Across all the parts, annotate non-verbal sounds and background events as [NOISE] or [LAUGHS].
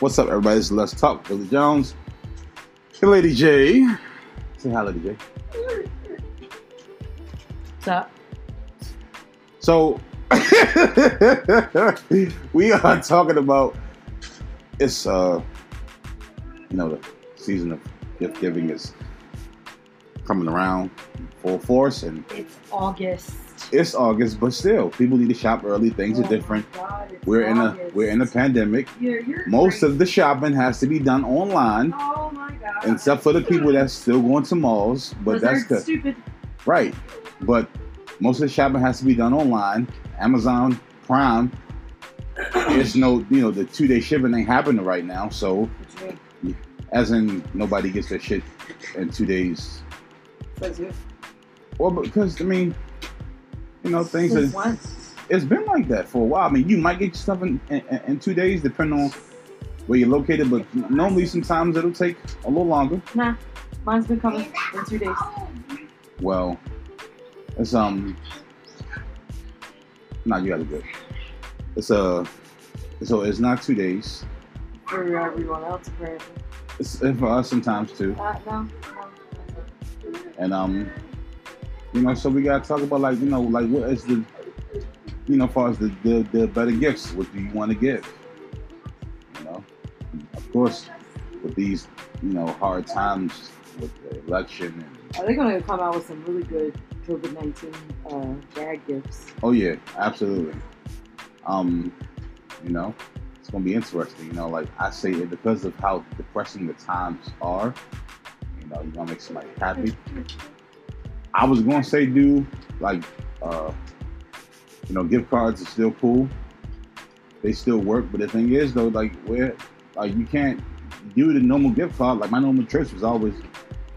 What's up, everybody? This is Let's Talk. Billy Jones. Hey, Lady J. Say hi, Lady J. What's up? So, [LAUGHS] we are talking about it's, uh, you know, the season of gift giving is coming around full force, and It's August. It's August, but still, people need to shop early. Things Oh are different. God, We're in a we're in a pandemic. You're, you're Most crazy. of the shopping has to be done online, Oh my god. except for the people that's still going to malls. But that's the stupid. right. But most of the shopping has to be done online. Amazon Prime. There's no, you know, the two day shipping ain't happening right now. So, What you mean? as in, nobody gets their shit in two days. Well, because I mean, you know, things Since are. It's been like that for a while. I mean, you might get your stuff in, in, in two days, depending on where you're located. But normally, sometimes it'll take a little longer. Nah. Mine's been coming in two days. Well, it's um, nah, you got it good. It's uh, so it's not two days. For everyone else, apparently. It's and for us sometimes too. Uh, no. no. And um, you know, so we gotta talk about like you know, like what is the, you know, as far as the the, the better gifts. What do you want to give? You know, of course, with these you know hard times with the election and Are they going to come out with some really good COVID 19 uh, gag gifts? Oh yeah, absolutely. Um, you know, it's gonna be interesting. You know, like I say, it because of how depressing the times are. You know, you want to make somebody happy. I was gonna say, do like, uh, you know, gift cards are still cool. They still work, but the thing is, though, like, where, like, you can't do the normal gift card. Like my normal church was always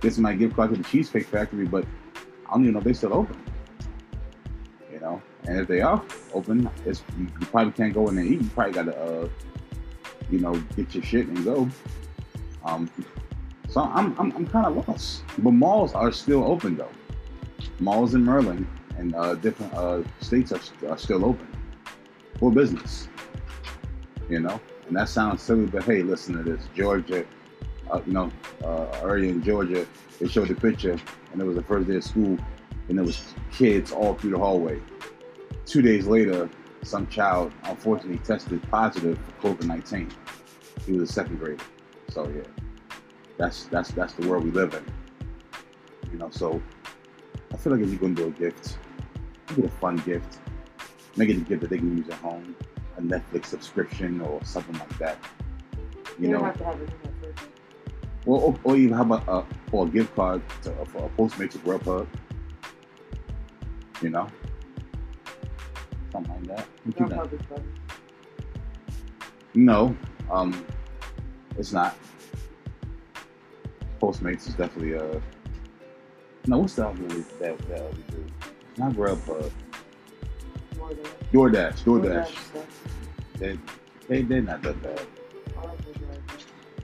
get my gift card to the Cheesecake Factory, but I don't even know if they still open you know. And if they are open, it's you, you probably can't go in eat. You probably gotta, uh, you know, get your shit and go. Um, so I'm I'm, I'm kind of lost. But malls are still open though. Malls in Maryland and uh, different uh, states are, are still open for business. You know, and that sounds silly, but hey, listen to this. Georgia, uh, you know, uh, area in Georgia, they showed the picture, and it was the first day of school, and there was kids all through the hallway. Two days later, some child unfortunately tested positive for COVID nineteen. He was a second grader. So yeah, that's that's that's the world we live in. You know, so I feel like if you're gonna do a gift, make it a fun gift. Make it a gift that they can use at home, a Netflix subscription or something like that. You You know, don't have to have it in there first. or, or, or even how about uh, for a gift card to, for a Postmates or Grubhub? You know, something like that. You have buddy. No, um, it's not. Postmates is definitely uh. No, what's the other one that that we do? Not Grubhub. DoorDash. DoorDash. They they they're not that bad.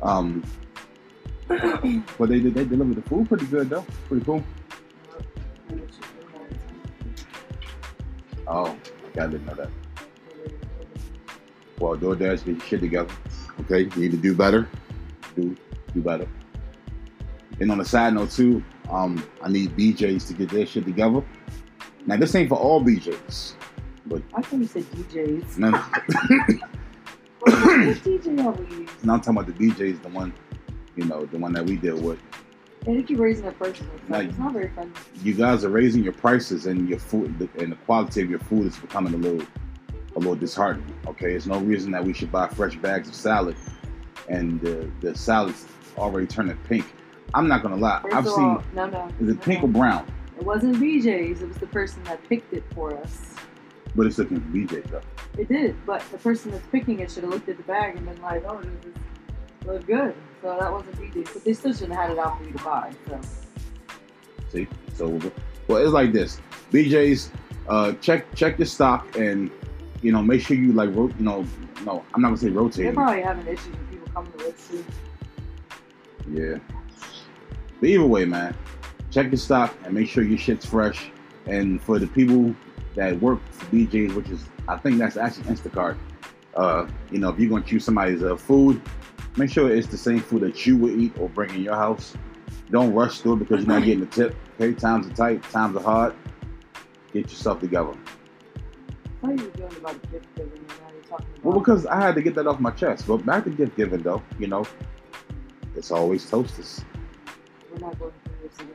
Um, [COUGHS] but they they deliver the food pretty good though. Pretty cool. Oh, I didn't know that. Well, DoorDash, get your shit together. Okay, you need to do better. Do do better. And on a side note too, um, I need BJs to get their shit together. Now this ain't for all BJs, but I thought you said DJs. no, DJ have we used? no, I'm talking about the BJs, the one, you know, the one that we deal with. They keep raising their prices. It's, Like- like, it's not very fun. You guys are raising your prices, and your food and the quality of your food is becoming a little, a little disheartening. Okay, there's no reason that we should buy fresh bags of salad, and the the salad's already turning pink. I'm not gonna lie, First I've of seen. no, no. Is it no, pink no. or brown? It wasn't BJ's. It was the person that picked it for us. But it's looking for BJ though. It did, but the person that's picking it should have looked at the bag and been like, "Oh, this is look good." So that wasn't BJ's, but they still shouldn't have had it out for you to buy. So See, so well, it's like this. BJ's, uh, check check your stock and you know make sure you like ro- you know no I'm not gonna say rotate. they're probably having issues with people coming to Red too. Yeah. But either way, man, check your stock and make sure your shit's fresh. And for the people that work for BJ's, which is I think that's actually Instacart. Uh, you know, if you're gonna choose somebody's uh, food, make sure it's the same food that you would eat or bring in your house. Don't rush through it because you're not getting the tip. Okay, times are tight, times are hard. Get yourself together. I thought you were doing about gift giving, and now you're talking about. Well, because I had to get that off my chest. But back to gift giving, though, you know, it's always toasters. We're not going through this again.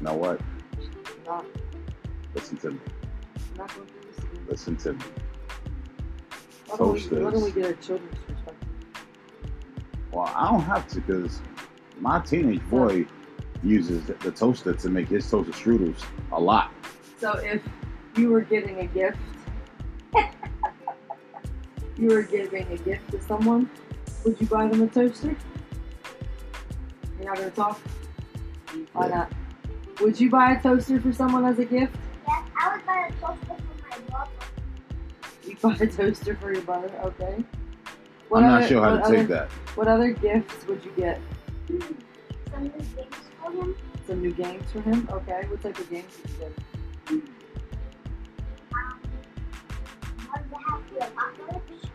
Know what? Not, Listen to me. we're not going through this again. Listen to me. Why don't, we, why don't we get our children's perspective? Well, I don't have to because my teenage boy uses the, the toaster to make his toaster strudels a lot. So if you were getting a gift, [LAUGHS] you were giving a gift to someone, would you buy them a toaster? You're not gonna talk? Why not? Would you buy a toaster for someone as a gift? Yes, I would buy a toaster for my brother. You [LAUGHS] buy a toaster for your brother, okay? I'm not other- sure how what to take other- that. What other gifts would you get? Some new games for him. Some new games for him? Okay. What type of games would you get? Um, one that has the apocalypse,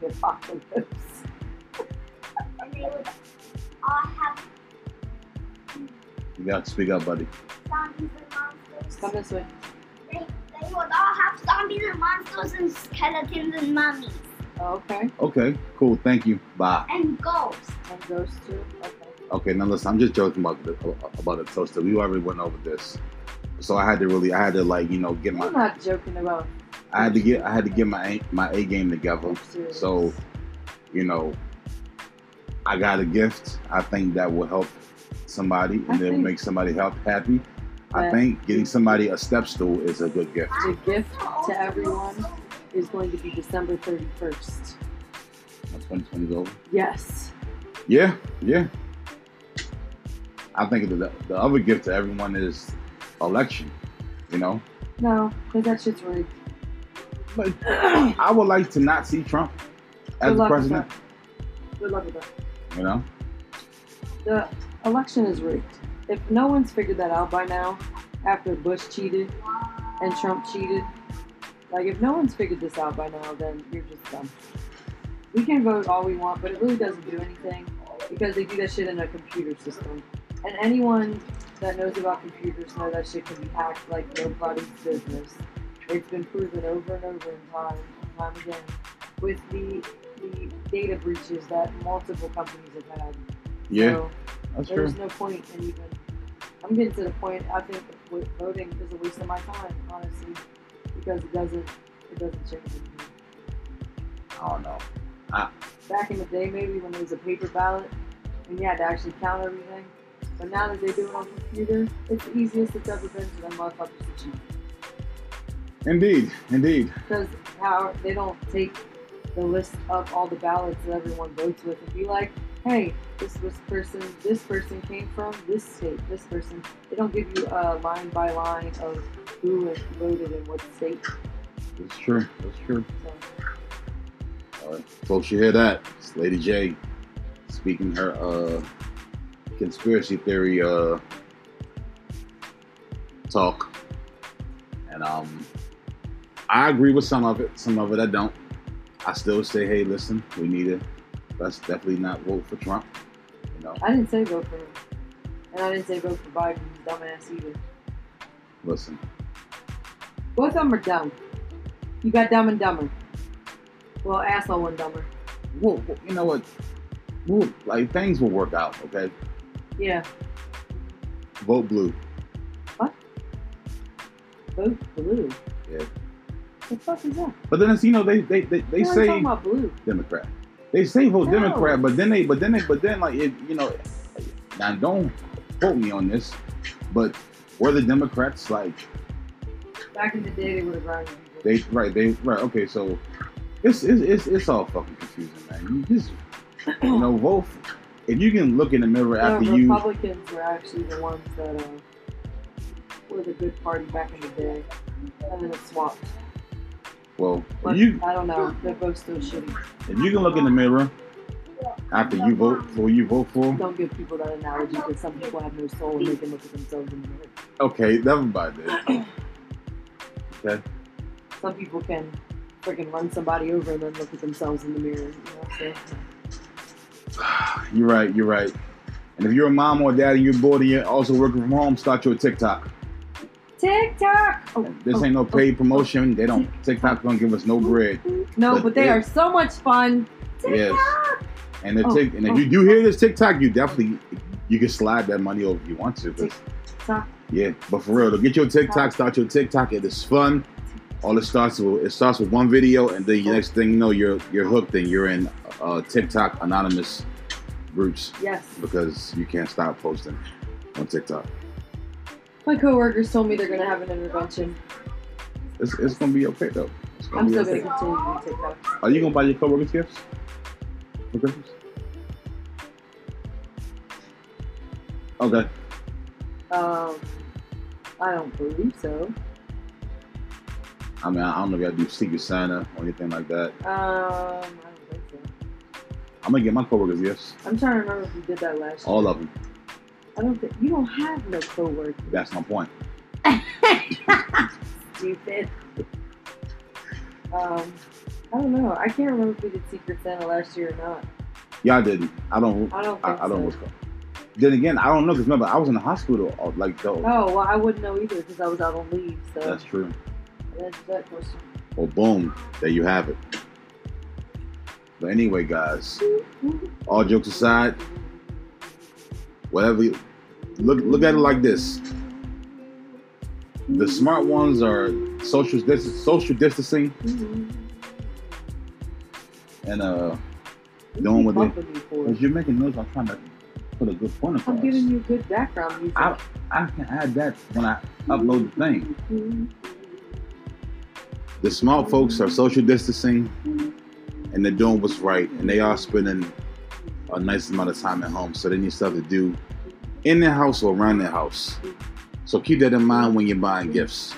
The apocalypse. [LAUGHS] and they would all have You got to speak up, buddy. zombies and monsters. Come this way. They, they would all have zombies and monsters and skeletons and mummies Oh, okay. Okay, cool. Thank you. Bye. and ghosts. And ghosts too. Okay. Okay, now listen. I'm just joking about the about the toaster. We already went over this, so I had to really, I had to like, you know, get my. I'm not joking about. I had to get, I had to get my my A game together. So, you know, I got a gift. I think that will help somebody, and it will make somebody help happy. I think getting somebody a step stool is a good gift. the gift to everyone is going to be December 31st. When 2020 is over. Yes. Yeah, yeah. I think the the other gift to everyone is election. You know, No, because that shit's rigged. but I would like to not see Trump as the president. Good luck with that. You know, The election is rigged. If no one's figured that out by now, after Bush cheated and Trump cheated, like if no one's figured this out by now, then you're just dumb. We can vote all we want, but it really doesn't do anything because they do that shit in a computer system. And anyone that knows about computers know that shit can be hacked like nobody's business. It's been proven over and over in time and time again with the the data breaches that multiple companies have had. yeah, So, that's true. there's no point in even. I'm getting to the point. I think voting is a waste of my time, honestly, because it doesn't. It doesn't change anything. I don't know. Back in the day, maybe when there was a paper ballot and you had to actually count everything, but now that they do it on computer, it's the easiest it's ever been for them motherfuckers to cheat. Indeed, indeed. Because how they don't take the list of all the ballots that everyone votes with and be like, hey, this was person, this person came from this state, this person. They don't give you a line by line of who voted in what state. It's true. It's true. So, All right, folks, you hear that? It's Lady J speaking her uh, conspiracy theory uh, talk, and um, I agree with some of it. Some of it I don't. I still say, hey, listen, we need to. Let's definitely not vote for Trump. You know, I didn't say vote for him. And I didn't say vote for Biden, he's dumbass either. listen. Both of them are dumb. You got dumb and dumber. Well, asshole one dumber. Well, well, you know what? We'll, like things will work out. Okay, Yeah. vote blue. What? Vote blue. Yeah. The fuck is that? But then it's you know they they they, they We're say. talking about blue. Democrat. They say vote No. Democrat, but then they, but then they, but then like it, you know, now don't quote me on this, but were the Democrats like Back in the day, they would have they right they right okay so it's it's it's, it's all fucking confusing man. You just you know vote if you can look in the mirror the after you Republicans were actually the ones that uh, were the good party back in the day, and then it swapped. Well But you I don't know. They're both still shitty. if you can look in the mirror after you vote for you vote for Don't give people that analogy because some people have no soul and they can look at themselves in the mirror. okay never mind that okay Some people can freaking run somebody over and then look at themselves in the mirror. You know, so. [SIGHS] You're right. You're right. And if you're a mom or dad and you're bored and you're also working from home, start your TikTok. TikTok. Oh, This oh, ain't no oh. paid promotion. They don't. TikTok don't give us no bread. No, but but they it- are so much fun. Yes. And the Oh, tick, and if oh, you do hear this TikTok, you definitely you can slide that money over if you want to. TikTok. yeah, but for real, to get your TikTok, start your TikTok. It is fun. All it starts with it starts with one video, and then the next thing you know, you're you're hooked and you're in uh, TikTok anonymous groups Yes. because you can't stop posting on TikTok. My coworkers told me they're gonna have an intervention. It's, it's gonna be okay though. Gonna I'm still okay. gonna continue to do TikTok. Are you gonna buy your coworkers gifts for Christmas? Okay. Um, I don't believe so. I mean, I don't know if I do Secret Santa or anything like that. Um, I don't think so. I'm gonna get my coworkers gifts, I'm trying to remember if we did that last year. all of them. I don't think you don't have no coworkers. That's my point. [LAUGHS] Stupid. Um, I don't know. I can't remember if we did Secret Santa last year or not. Y'all didn't. I don't. I don't I, I don't. so. Then again, I don't know because remember I was in the hospital. uh, Like though. Oh well, I wouldn't know either because I was out on leave. So That's true. that's that question. Well, boom, there you have it. But anyway, guys, [LAUGHS] all jokes aside, whatever. You, look, look at it like this: the smart ones are social social distancing, mm-hmm. and uh, Doing what they- Bumping you for. as you're making noise, I'm trying to put a good point across. I'm giving you good background music. I, I can add that when I upload the thing. Mm-hmm. The smart folks are social distancing mm-hmm. and they're doing what's right and they are spending a nice amount of time at home. So they need stuff to do in their house or around their house. So keep that in mind when you're buying gifts.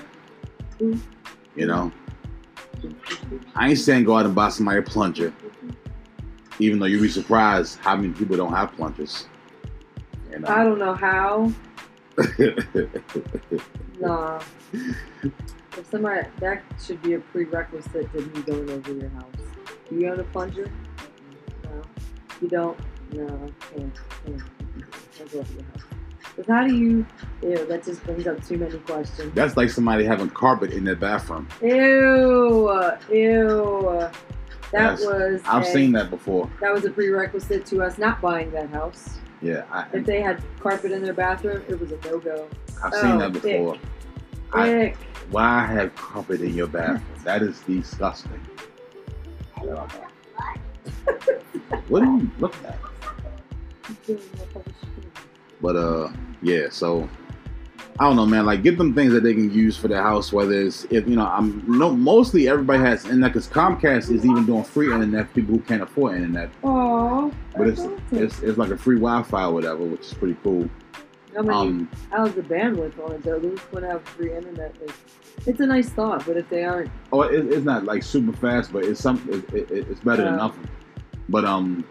You know? I ain't saying go out and buy somebody a plunger. Even though you'd be surprised how many people don't have plungers. You I don't know how. [LAUGHS] Nah. If somebody that should be a prerequisite to me going over your house. Do you own a plunger? No. You don't? House. Because how do you? Ew, that just brings up too many questions. That's like somebody having carpet in their bathroom. Ew. Ew. That Yes. was. I've a- seen that before. That was a prerequisite to us not buying that house. Yeah, I, If they had carpet in their bathroom, it was a no go. I've seen Oh, that before. ick. I- Ick. Why have carpet in your bathroom? That is disgusting. [LAUGHS] What are you looking at? But uh, yeah. So I don't know, man. Like, get them things that they can use for their house. Whether it's if you know, I'm no. Mostly everybody has internet because Comcast is even doing free internet for people who can't afford internet. Oh, But it's it's, it's like a free Wi-Fi or whatever, which is pretty cool. I mean, Um, how's the bandwidth on it though? Who's going to have free internet? Like, it's a nice thought, but if they aren't, Oh, it, it's not like super fast, but it's some. It, it, it's better than nothing. But um,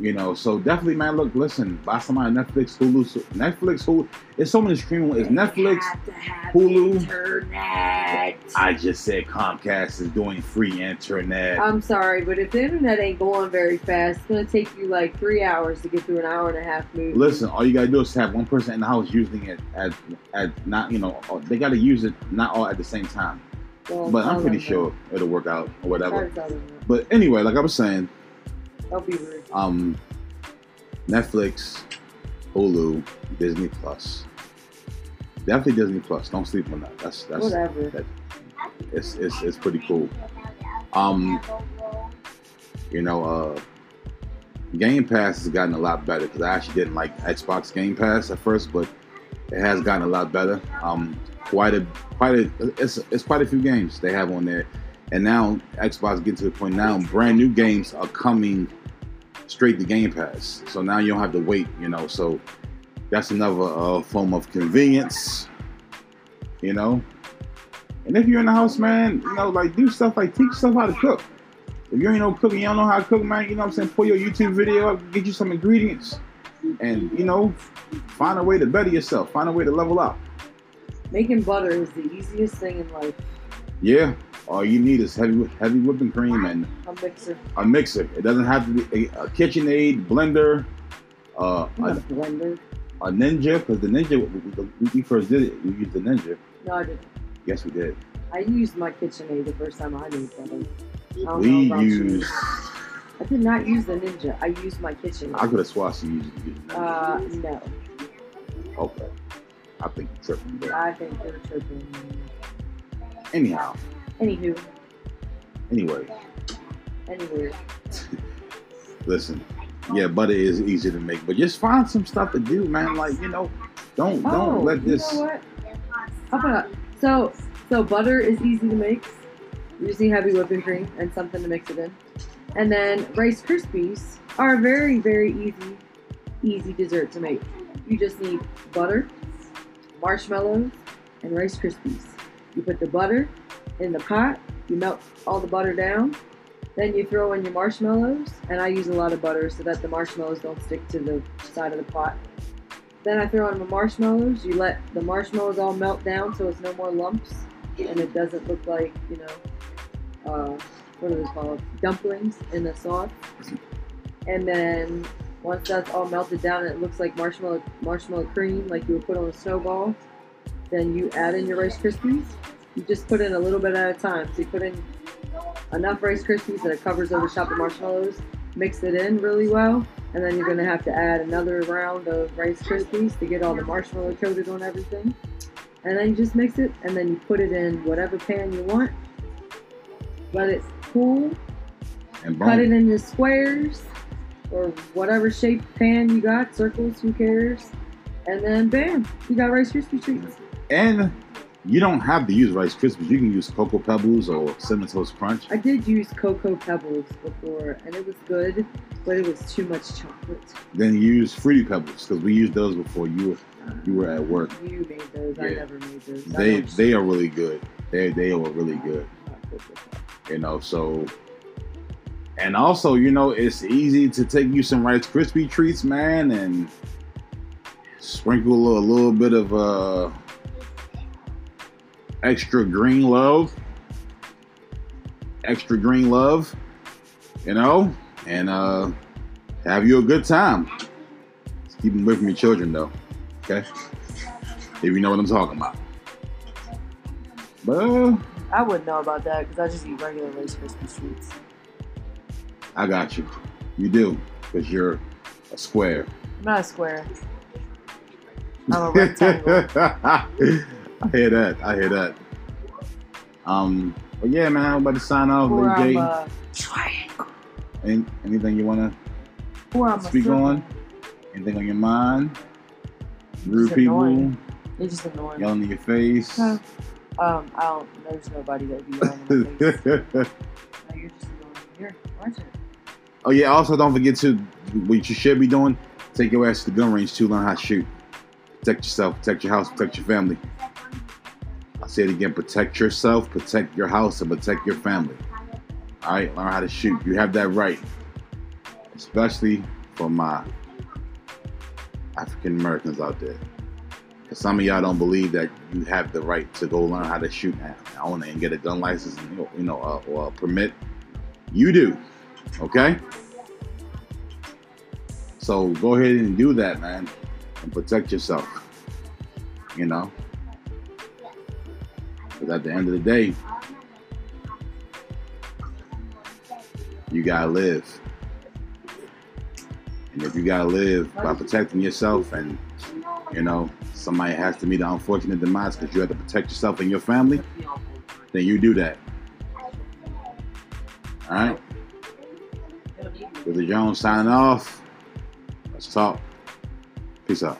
you know, so definitely, man. Look, listen, buy somebody Netflix, Hulu, Netflix, Hulu. It's so many streaming. It's Netflix. Hulu. internet. I just said Comcast is doing free internet. I'm sorry, but if the internet ain't going very fast, it's going to take you like three hours to get through an hour and a half movie. Listen, all you gotta do is have one person in the house using it at at not you know they gotta use it not all at the same time. Well, But I I'm pretty know. sure it'll work out or whatever. Sorry, I don't know. But anyway, like I was saying, I'll be rude. um, Netflix, Hulu, Disney Plus. Definitely Disney Plus. Don't sleep on that. That's that's Whatever. it's it's, it's pretty cool. Um, You know, uh, Game Pass has gotten a lot better because I actually didn't like Xbox Game Pass at first, but it has gotten a lot better. Um, quite a quite a it's it's quite a few games they have on there, and now Xbox getting to the point now brand new games are coming straight to Game Pass. So now you don't have to wait, you know. So that's another uh, form of convenience, you know. And if you're in the house, man, you know, like do stuff like teach yourself how to cook. If you ain't no cooking, you don't know how to cook, man. You know what I'm saying? Pull your YouTube video up, get you some ingredients, and you know, find a way to better yourself. Find a way to level up. Making butter is the easiest thing in life. Yeah, all you need is heavy heavy whipping cream and A mixer. a mixer. It doesn't have to be a, a KitchenAid blender, uh, a a, blender. a Ninja, because the Ninja we, we first did it. We used the Ninja. No, I didn't. Yes, we did. I used my KitchenAid the first time I made butter. We know about you. used. I did not use the Ninja. I used my KitchenAid. I could have sworn you used, the Uh, no. okay. I think you're tripping. I think they're tripping. anyhow, Anywho, anyway, anyway. [LAUGHS] listen. Yeah, butter is easy to make, but just find some stuff to do, man. Like you know, don't Oh, don't let you this. know? How about so so butter is easy to make. You just need heavy whipping cream and something to mix it in. And then Rice Krispies are very, very easy, easy dessert to make. You just need butter, marshmallows, and Rice Krispies. You put the butter in the pot, you melt all the butter down, then you throw in your marshmallows, and I use a lot of butter so that the marshmallows don't stick to the side of the pot. Then I throw in my marshmallows. You let the marshmallows all melt down so it's no more lumps and it doesn't look like, you know, uh, what are they called? Dumplings in the sauce. And then once that's all melted down and it looks like marshmallow marshmallow cream, like you would put on a snowball, then you add in your Rice Krispies. You just put in a little bit at a time. So you put in enough Rice Krispies that it covers over top of marshmallows, mix it in really well, and then you're gonna have to add another round of Rice Krispies to get all the marshmallow coated on everything. And then you just mix it, and then you put it in whatever pan you want. Let it cool. And Cut it into squares or whatever shape pan you got, circles, who cares? And then bam, you got Rice Krispie treats. And you don't have to use Rice Krispies. You can use Cocoa Pebbles or Cinnamon Toast Crunch. I did use Cocoa Pebbles before, and it was good, but it was too much chocolate. Then you use Fruity Pebbles because we used those before you were you were at work. You made those. I never made those. They they are really good. They they are really good. I'm not good with that. You know so. And also, you know, it's easy to take you some Rice Krispie treats, man, and sprinkle a little bit of uh, extra green love, extra green love, you know, and uh, have you a good time. Just keep them away from your children, though. Okay, if you know what I'm talking about. But uh, I wouldn't know about that because I just eat regular Rice Krispie treats. I got you. You do, because you're a square. I'm not a square. I'm a rectangle. [LAUGHS] I hear that. I hear that. Um, but yeah, man, I'm about to sign off. or I'm triangle. Any, anything you want Or I'm to a speak on? Anything on your mind? Rude people annoying. You're just annoying. yelling in your face. No. Um, I don't. There's nobody that be yelling in my face. [LAUGHS] No, you're just annoying. Here, watch it. oh yeah. Also, don't forget to what you should be doing. Take your ass to the gun range to learn how to shoot. Protect yourself. Protect your house. Protect your family. Say it again. Protect yourself. Protect your house, and protect your family. All right, learn how to shoot. You have that right, especially for my African Americans out there. 'Cause some of y'all don't believe that you have the right to go learn how to shoot and own it and get a gun license, and, you know, uh, or a permit. You do, okay? So go ahead and do that, man, and protect yourself. You know, because at the end of the day, you gotta live. And if you gotta live by protecting yourself and you know, somebody has to meet the unfortunate demise because you have to protect yourself and your family, then you do that. Alright? The Jones signing off. Let's talk. Peace out.